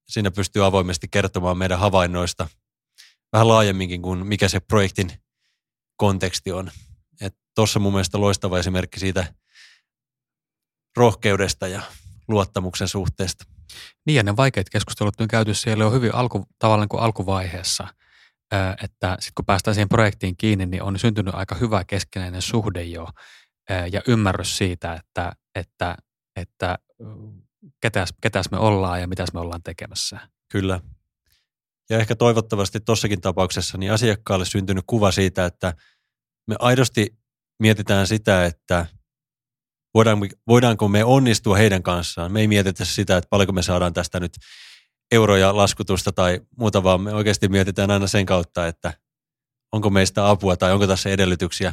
Siinä pystyy avoimesti kertomaan meidän havainnoista vähän laajemminkin kuin mikä se projektin konteksti on. Tuossa mun mielestä loistava esimerkki siitä rohkeudesta ja luottamuksen suhteesta. Niin ja ne vaikeat keskustelut on käyty siellä jo hyvin alku, tavallaan kuin alkuvaiheessa, että sitten kun päästään siihen projektiin kiinni, niin on syntynyt aika hyvä keskinäinen suhde jo ja ymmärrys siitä, että, että, että ketäs, ketäs me ollaan ja mitäs me ollaan tekemässä. Kyllä. Ja ehkä toivottavasti tuossakin tapauksessa niin asiakkaalle syntynyt kuva siitä, että me aidosti mietitään sitä, että voidaanko me onnistua heidän kanssaan. Me ei mietitä sitä, että paljonko me saadaan tästä nyt euroja laskutusta tai muuta, vaan me oikeasti mietitään aina sen kautta, että onko meistä apua tai onko tässä edellytyksiä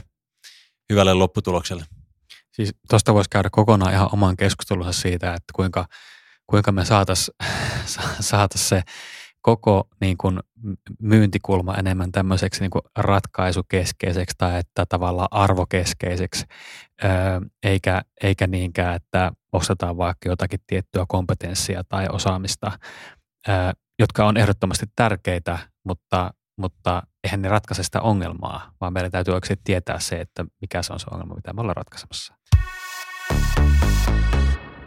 hyvälle lopputulokselle. Siis tuosta voisi käydä kokonaan ihan oman keskustelunsa siitä, että kuinka, kuinka me saataisiin saatais se koko niin kuin myyntikulma enemmän tämmöiseksi niin kuin ratkaisukeskeiseksi tai että tavallaan arvokeskeiseksi, eikä, eikä niinkään, että ostetaan vaikka jotakin tiettyä kompetenssia tai osaamista, jotka on ehdottomasti tärkeitä, mutta, mutta eihän ne ratkaise sitä ongelmaa, vaan meidän täytyy oikeasti tietää se, että mikä se on se ongelma, mitä me ollaan ratkaisemassa.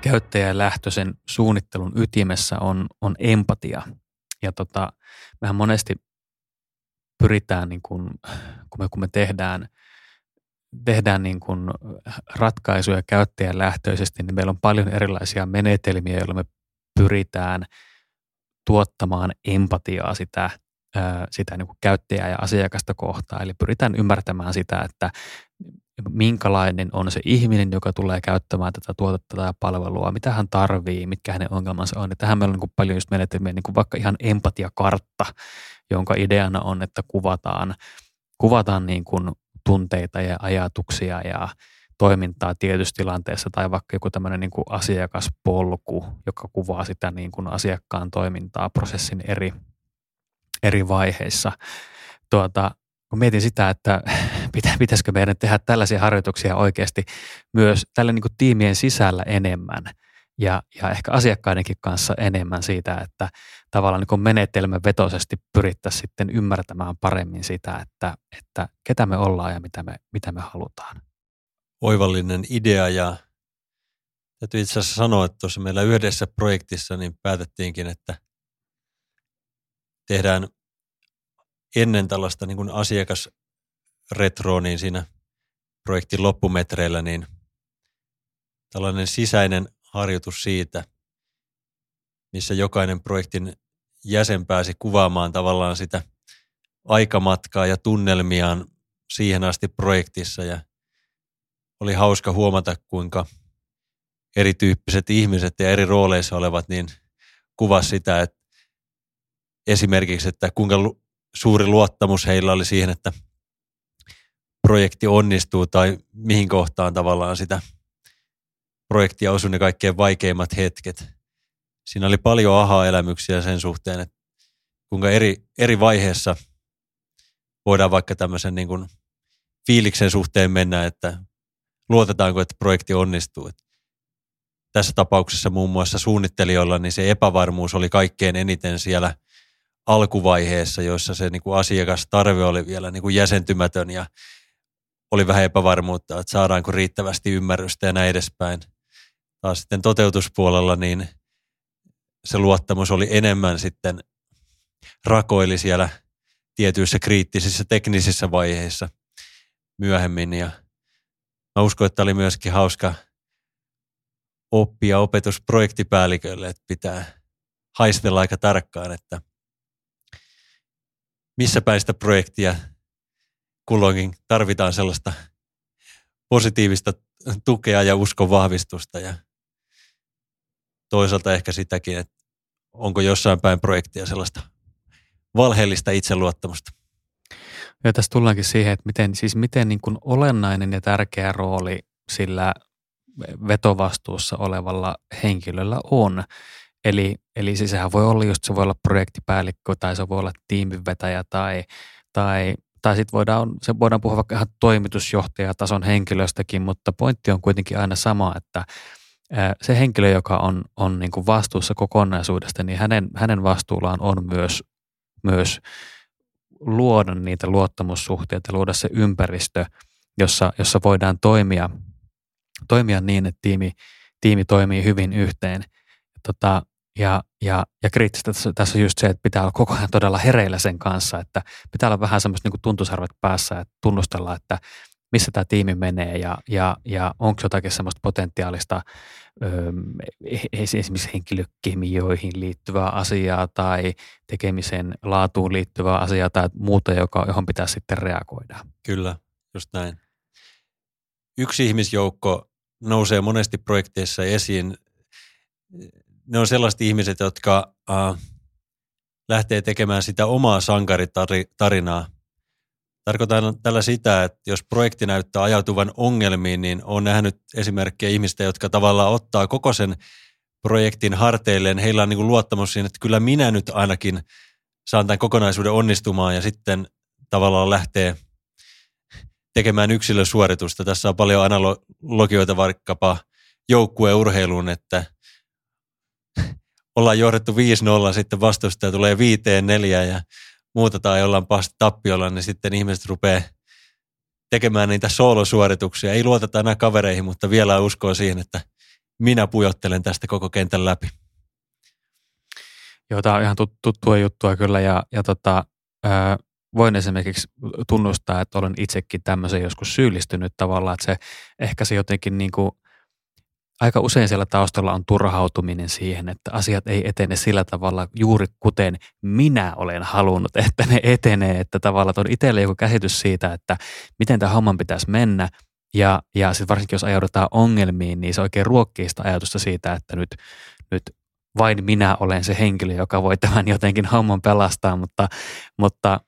Käyttäjälähtöisen suunnittelun ytimessä on, on empatia – ja tota, mehän monesti pyritään, niin kun, kun, me, kun me tehdään, tehdään niin kun ratkaisuja käyttäjän lähtöisesti, niin meillä on paljon erilaisia menetelmiä, joilla me pyritään tuottamaan empatiaa sitä, sitä niin kuin käyttäjää ja asiakasta kohtaan. Eli pyritään ymmärtämään sitä, että minkälainen on se ihminen, joka tulee käyttämään tätä tuotetta tai palvelua, mitä hän tarvii, mitkä hänen ongelmansa on. Ja tähän meillä on niin paljon just menetelmiä, niin kuin vaikka ihan empatiakartta, jonka ideana on, että kuvataan, kuvataan niin kuin tunteita ja ajatuksia ja toimintaa tietyssä tilanteessa tai vaikka joku tämmöinen niin kuin asiakaspolku, joka kuvaa sitä niin kuin asiakkaan toimintaa prosessin eri, eri vaiheissa. Tuota, kun mietin sitä, että pitäisikö meidän tehdä tällaisia harjoituksia oikeasti myös tällä niin tiimien sisällä enemmän ja, ja ehkä asiakkaidenkin kanssa enemmän siitä, että tavallaan niin menetelmävetoisesti pyrittäisiin sitten ymmärtämään paremmin sitä, että, että ketä me ollaan ja mitä me, mitä me halutaan. Oivallinen idea ja täytyy itse asiassa sanoa, että tuossa meillä yhdessä projektissa niin päätettiinkin, että tehdään ennen tällaista niin kuin asiakasretroa, niin siinä projektin loppumetreillä, niin tällainen sisäinen harjoitus siitä, missä jokainen projektin jäsen pääsi kuvaamaan tavallaan sitä aikamatkaa ja tunnelmiaan siihen asti projektissa. Ja oli hauska huomata, kuinka erityyppiset ihmiset ja eri rooleissa olevat niin kuvasi sitä, että esimerkiksi, että kuinka suuri luottamus heillä oli siihen, että projekti onnistuu tai mihin kohtaan tavallaan sitä projektia osui ne kaikkein vaikeimmat hetket. Siinä oli paljon aha-elämyksiä sen suhteen, että kuinka eri, eri vaiheessa voidaan vaikka tämmöisen niin kuin fiiliksen suhteen mennä, että luotetaanko, että projekti onnistuu. Että tässä tapauksessa muun muassa suunnittelijoilla niin se epävarmuus oli kaikkein eniten siellä – alkuvaiheessa, joissa se niin kuin asiakastarve oli vielä niin kuin jäsentymätön ja oli vähän epävarmuutta, että saadaanko riittävästi ymmärrystä ja näin edespäin. Taas sitten toteutuspuolella niin se luottamus oli enemmän sitten rakoili siellä tietyissä kriittisissä teknisissä vaiheissa myöhemmin ja mä uskon, että oli myöskin hauska oppia opetusprojektipäällikölle, että pitää haistella aika tarkkaan, että missä päin sitä projektia kulloinkin tarvitaan sellaista positiivista tukea ja uskon vahvistusta ja toisaalta ehkä sitäkin, että onko jossain päin projektia sellaista valheellista itseluottamusta. Ja tässä tullaankin siihen, että miten, siis miten niin kuin olennainen ja tärkeä rooli sillä vetovastuussa olevalla henkilöllä on. Eli, eli siis sehän voi olla just, se voi olla projektipäällikkö tai se voi olla tiiminvetäjä tai, tai, tai sitten voidaan, se voidaan puhua vaikka ihan toimitusjohtajatason henkilöstäkin, mutta pointti on kuitenkin aina sama, että se henkilö, joka on, on niin kuin vastuussa kokonaisuudesta, niin hänen, hänen vastuullaan on myös, myös luoda niitä luottamussuhteita, luoda se ympäristö, jossa, jossa voidaan toimia, toimia niin, että tiimi, tiimi toimii hyvin yhteen. Tota, ja, ja, ja kriittistä tässä, on just se, että pitää olla koko ajan todella hereillä sen kanssa, että pitää olla vähän semmoista niin tuntusarvet päässä, että tunnustella, että missä tämä tiimi menee ja, ja, ja onko jotakin semmoista potentiaalista öö, esimerkiksi henkilökemioihin liittyvää asiaa tai tekemisen laatuun liittyvää asiaa tai muuta, joka, johon pitää sitten reagoida. Kyllä, just näin. Yksi ihmisjoukko nousee monesti projekteissa esiin ne on sellaiset ihmiset, jotka äh, lähtee tekemään sitä omaa sankaritarinaa Tarkoitan tällä sitä, että jos projekti näyttää ajautuvan ongelmiin, niin on nähnyt esimerkkejä ihmistä, jotka tavallaan ottaa koko sen projektin harteilleen. Heillä on niin kuin luottamus siihen, että kyllä minä nyt ainakin saan tämän kokonaisuuden onnistumaan ja sitten tavallaan lähtee tekemään yksilösuoritusta. Tässä on paljon analogioita vaikkapa joukkueurheiluun, että ollaan johdettu 5-0, sitten vastustaja tulee 5-4 ja muuta tai ollaan pahasti tappiolla, niin sitten ihmiset rupeaa tekemään niitä soolosuorituksia. Ei luoteta enää kavereihin, mutta vielä uskoo siihen, että minä pujottelen tästä koko kentän läpi. Joo, tämä on ihan tuttua juttua kyllä ja, ja tota, ää, voin esimerkiksi tunnustaa, että olen itsekin tämmöisen joskus syyllistynyt tavallaan, että se ehkä se jotenkin niin kuin, aika usein siellä taustalla on turhautuminen siihen, että asiat ei etene sillä tavalla juuri kuten minä olen halunnut, että ne etenee, että tavallaan on itselle joku käsitys siitä, että miten tämä homman pitäisi mennä. Ja, ja sitten varsinkin jos ajaudutaan ongelmiin, niin se oikein ruokkii sitä ajatusta siitä, että nyt, nyt vain minä olen se henkilö, joka voi tämän jotenkin homman pelastaa, mutta, mutta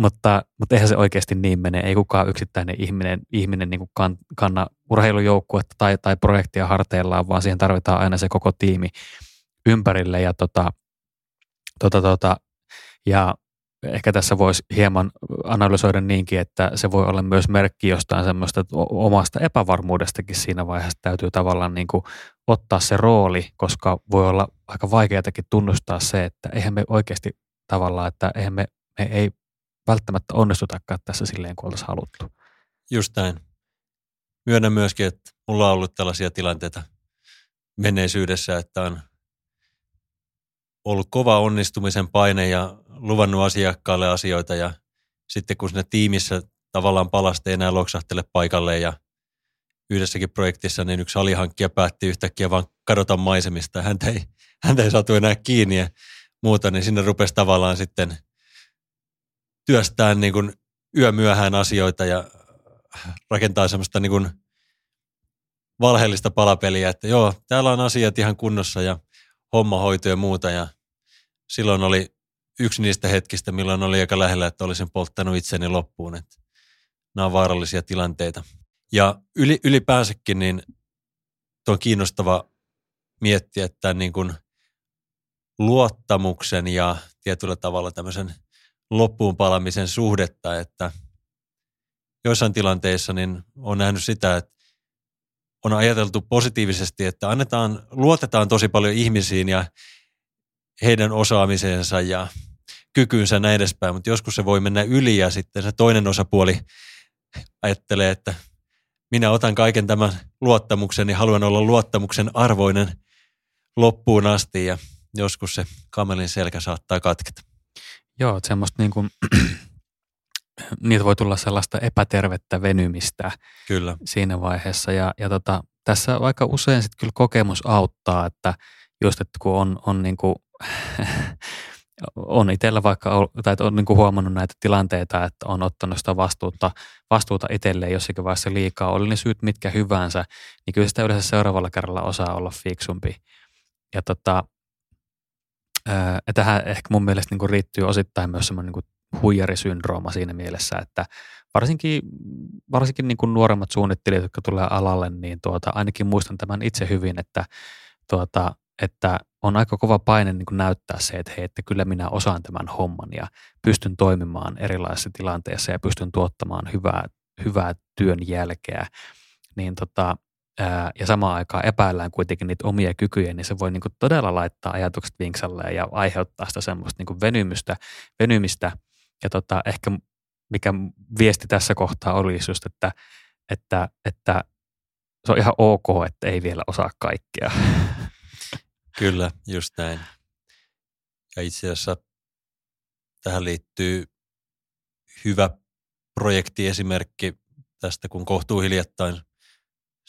mutta, mutta eihän se oikeasti niin mene. Ei kukaan yksittäinen ihminen, ihminen niin kuin kan, kanna urheilujoukkuetta tai, tai projektia harteillaan, vaan siihen tarvitaan aina se koko tiimi ympärille. Ja, tota, tota, tota, ja ehkä tässä voisi hieman analysoida niinkin, että se voi olla myös merkki jostain semmoista omasta epävarmuudestakin siinä vaiheessa. Täytyy tavallaan niin kuin ottaa se rooli, koska voi olla aika vaikeatakin tunnustaa se, että eihän me oikeasti tavallaan, että eihän me, me ei välttämättä onnistutakaan tässä silleen, kuin oltaisiin haluttu. Just näin. Myönnän myöskin, että mulla on ollut tällaisia tilanteita menneisyydessä, että on ollut kova onnistumisen paine ja luvannut asiakkaalle asioita ja sitten kun sinne tiimissä tavallaan palasta ei enää loksahtele paikalle ja yhdessäkin projektissa niin yksi alihankkija päätti yhtäkkiä vaan kadota maisemista. Häntä ei, häntä ei saatu enää kiinni ja muuta, niin sinne rupesi tavallaan sitten – työstää niin kuin yömyöhään asioita ja rakentaa semmoista niin kuin valheellista palapeliä, että joo, täällä on asiat ihan kunnossa ja homma ja muuta ja silloin oli yksi niistä hetkistä, milloin oli aika lähellä, että olisin polttanut itseni loppuun, että nämä on vaarallisia tilanteita. Ja yli, ylipäänsäkin niin tuo on kiinnostava miettiä, että niin kuin luottamuksen ja tietyllä tavalla tämmöisen – loppuun palamisen suhdetta, että joissain tilanteissa niin on nähnyt sitä, että on ajateltu positiivisesti, että annetaan, luotetaan tosi paljon ihmisiin ja heidän osaamiseensa ja kykyynsä näin edespäin, mutta joskus se voi mennä yli ja sitten se toinen osapuoli ajattelee, että minä otan kaiken tämän luottamuksen ja haluan olla luottamuksen arvoinen loppuun asti ja joskus se kamelin selkä saattaa katketa. Joo, että semmoista niin kuin, niitä voi tulla sellaista epätervettä venymistä kyllä. siinä vaiheessa. Ja, ja tota, tässä aika usein sitten kyllä kokemus auttaa, että just, että kun on, on niin kuin, on itsellä vaikka, tai on niin kuin huomannut näitä tilanteita, että on ottanut sitä vastuuta, vastuuta itselleen jossakin vaiheessa liikaa, oli ne syyt mitkä hyvänsä, niin kyllä sitä yleensä seuraavalla kerralla osaa olla fiksumpi. Ja tota, ja tähän ehkä mun mielestä niin riittyy osittain myös semmoinen niin huijarisyndrooma siinä mielessä, että varsinkin, varsinkin niin kuin nuoremmat suunnittelijat, jotka tulee alalle, niin tuota, ainakin muistan tämän itse hyvin, että, tuota, että on aika kova paine niin kuin näyttää se, että hei, että kyllä minä osaan tämän homman ja pystyn toimimaan erilaisissa tilanteissa ja pystyn tuottamaan hyvää, hyvää työn jälkeä. Niin tota, ja samaan aikaan epäillään kuitenkin niitä omia kykyjä, niin se voi niin kuin todella laittaa ajatukset vinksalle ja aiheuttaa sitä semmoista niin kuin venymystä, venymistä. Ja tota, ehkä mikä viesti tässä kohtaa olisi just, että, että, että se on ihan ok, että ei vielä osaa kaikkea. Kyllä, just näin. Ja itse asiassa tähän liittyy hyvä projektiesimerkki tästä, kun kohtuu hiljattain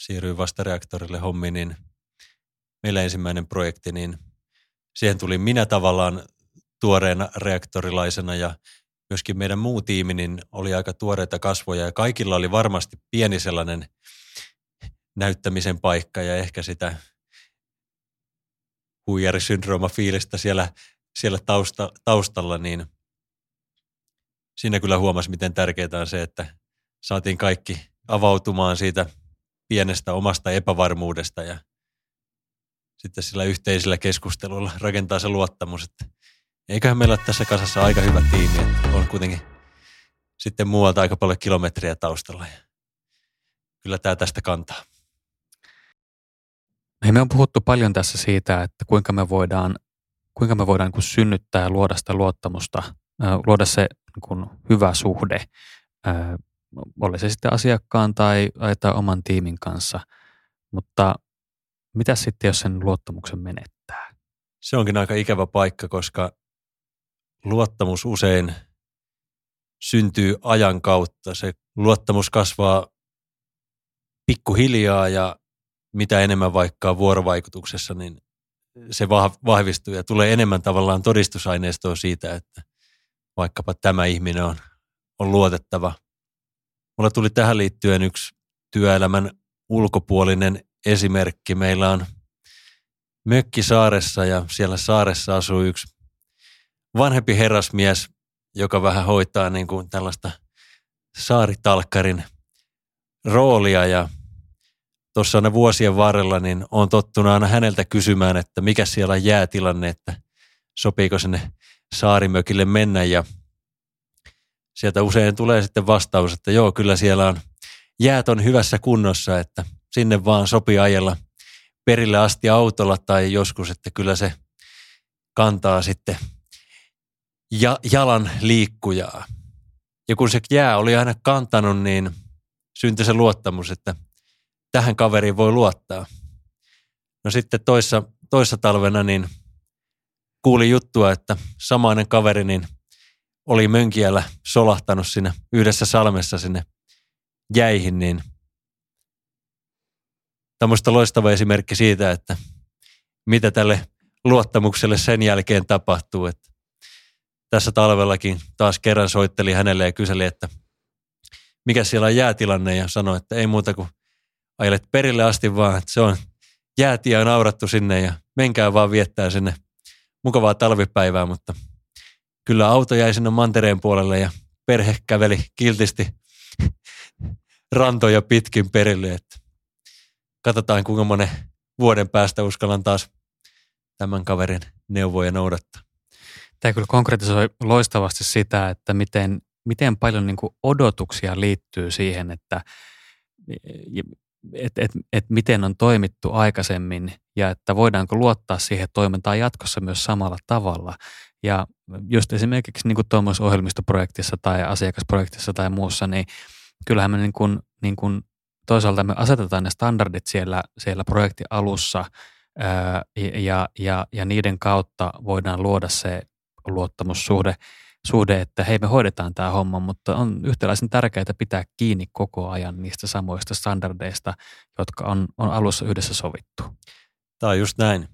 siirryin vastareaktorille hommiin, niin meillä ensimmäinen projekti, niin siihen tuli minä tavallaan tuoreena reaktorilaisena ja myöskin meidän muu tiimi niin oli aika tuoreita kasvoja ja kaikilla oli varmasti pieni sellainen näyttämisen paikka ja ehkä sitä huijarisyndrooma fiilistä siellä, siellä tausta, taustalla, niin siinä kyllä huomasi, miten tärkeää on se, että saatiin kaikki avautumaan siitä pienestä omasta epävarmuudesta ja sitten sillä yhteisellä keskustelulla rakentaa se luottamus, että eiköhän meillä ole tässä kasassa aika hyvä tiimi, että on kuitenkin sitten muualta aika paljon kilometriä taustalla. Ja kyllä tämä tästä kantaa. Me on puhuttu paljon tässä siitä, että kuinka me voidaan, kuinka me voidaan synnyttää ja luoda sitä luottamusta, luoda se niin hyvä suhde, oli se sitten asiakkaan tai, tai oman tiimin kanssa. Mutta mitä sitten, jos sen luottamuksen menettää? Se onkin aika ikävä paikka, koska luottamus usein syntyy ajan kautta. Se luottamus kasvaa pikkuhiljaa ja mitä enemmän vaikka vuorovaikutuksessa, niin se vahvistuu ja tulee enemmän tavallaan todistusaineistoa siitä, että vaikkapa tämä ihminen on, on luotettava. Mulla tuli tähän liittyen yksi työelämän ulkopuolinen esimerkki. Meillä on mökki saaressa ja siellä saaressa asuu yksi vanhempi herrasmies, joka vähän hoitaa niin kuin tällaista saaritalkkarin roolia ja tuossa aina vuosien varrella niin on tottunut aina häneltä kysymään, että mikä siellä on jäätilanne, että sopiiko sinne saarimökille mennä ja sieltä usein tulee sitten vastaus, että joo, kyllä siellä on jäät on hyvässä kunnossa, että sinne vaan sopii ajella perille asti autolla tai joskus, että kyllä se kantaa sitten ja, jalan liikkujaa. Ja kun se jää oli aina kantanut, niin syntyi se luottamus, että tähän kaveriin voi luottaa. No sitten toissa, toissa talvena niin kuuli juttua, että samainen kaveri niin oli mönkiällä solahtanut sinne yhdessä salmessa sinne jäihin, niin tämmöistä loistava esimerkki siitä, että mitä tälle luottamukselle sen jälkeen tapahtuu. Että tässä talvellakin taas kerran soitteli hänelle ja kyseli, että mikä siellä on jäätilanne ja sanoi, että ei muuta kuin ajelet perille asti vaan, että se on jäätiä on aurattu sinne ja menkää vaan viettää sinne mukavaa talvipäivää, mutta kyllä auto jäi sinne mantereen puolelle ja perhe käveli kiltisti rantoja pitkin perille, että katsotaan kuinka monen vuoden päästä uskallan taas tämän kaverin neuvoja noudattaa. Tämä kyllä konkretisoi loistavasti sitä, että miten, miten paljon niin odotuksia liittyy siihen, että et, et, et miten on toimittu aikaisemmin ja että voidaanko luottaa siihen toimintaan jatkossa myös samalla tavalla. Ja just esimerkiksi niin tuommoisessa ohjelmistoprojektissa tai asiakasprojektissa tai muussa, niin kyllähän me niin kuin, niin kuin toisaalta me asetetaan ne standardit siellä, siellä projektin alussa ää, ja, ja, ja niiden kautta voidaan luoda se luottamussuhde, suhde, että hei me hoidetaan tämä homma, mutta on yhtäläisen tärkeää pitää kiinni koko ajan niistä samoista standardeista, jotka on, on alussa yhdessä sovittu. Tämä on just näin.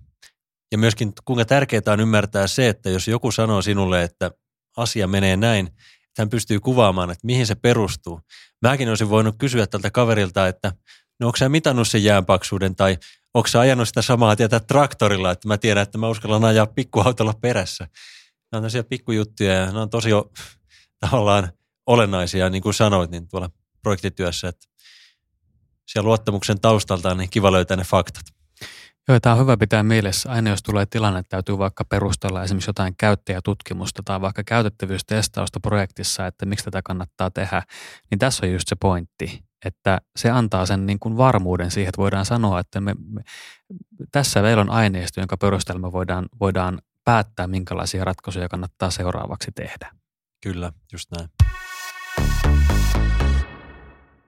Ja myöskin kuinka tärkeää on ymmärtää se, että jos joku sanoo sinulle, että asia menee näin, että hän pystyy kuvaamaan, että mihin se perustuu. Mäkin olisin voinut kysyä tältä kaverilta, että no onko sä mitannut sen jäänpaksuuden tai onko sä ajanut sitä samaa tietä traktorilla, että mä tiedän, että mä uskallan ajaa pikkuautolla perässä. Nämä on tämmöisiä pikkujuttuja ja ne on tosi jo, tavallaan olennaisia, niin kuin sanoit, niin tuolla projektityössä, että siellä luottamuksen taustalta on niin kiva löytää ne faktat. Joo, tämä on hyvä pitää mielessä. Aina jos tulee tilanne, että täytyy vaikka perustella esimerkiksi jotain käyttäjätutkimusta tai vaikka käytettävyystestausta projektissa, että miksi tätä kannattaa tehdä, niin tässä on just se pointti, että se antaa sen niin kuin varmuuden siihen, että voidaan sanoa, että me, me, tässä meillä on aineisto, jonka perusteella me voidaan, voidaan päättää, minkälaisia ratkaisuja kannattaa seuraavaksi tehdä. Kyllä, just näin.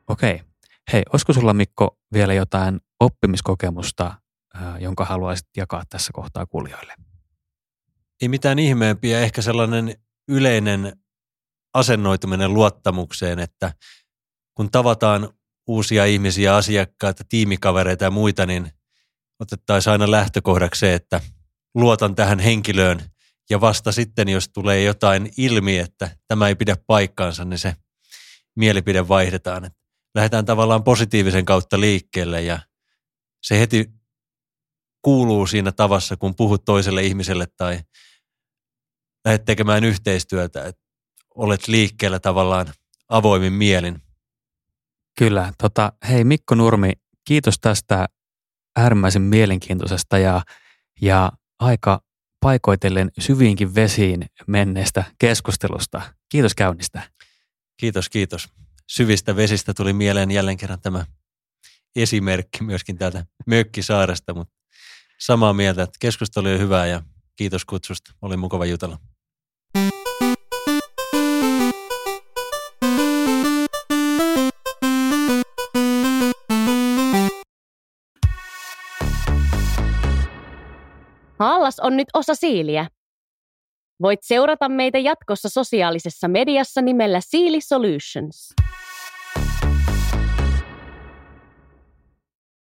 Okei. Hei, olisiko sulla Mikko vielä jotain oppimiskokemusta, jonka haluaisit jakaa tässä kohtaa kuulijoille? Ei mitään ihmeempiä, ehkä sellainen yleinen asennoituminen luottamukseen, että kun tavataan uusia ihmisiä, asiakkaita, tiimikavereita ja muita, niin otettaisiin aina lähtökohdaksi se, että – luotan tähän henkilöön ja vasta sitten, jos tulee jotain ilmi, että tämä ei pidä paikkaansa, niin se mielipide vaihdetaan. Lähdetään tavallaan positiivisen kautta liikkeelle ja se heti kuuluu siinä tavassa, kun puhut toiselle ihmiselle tai lähdet tekemään yhteistyötä. Että olet liikkeellä tavallaan avoimin mielin. Kyllä. Tota, hei Mikko Nurmi, kiitos tästä äärimmäisen mielenkiintoisesta ja, ja aika paikoitellen syviinkin vesiin menneestä keskustelusta. Kiitos käynnistä. Kiitos, kiitos. Syvistä vesistä tuli mieleen jälleen kerran tämä esimerkki myöskin täältä Mökkisaaresta, mutta samaa mieltä, että keskustelu oli hyvää ja kiitos kutsusta. Oli mukava jutella. Haallas on nyt osa Siiliä. Voit seurata meitä jatkossa sosiaalisessa mediassa nimellä Siili Solutions.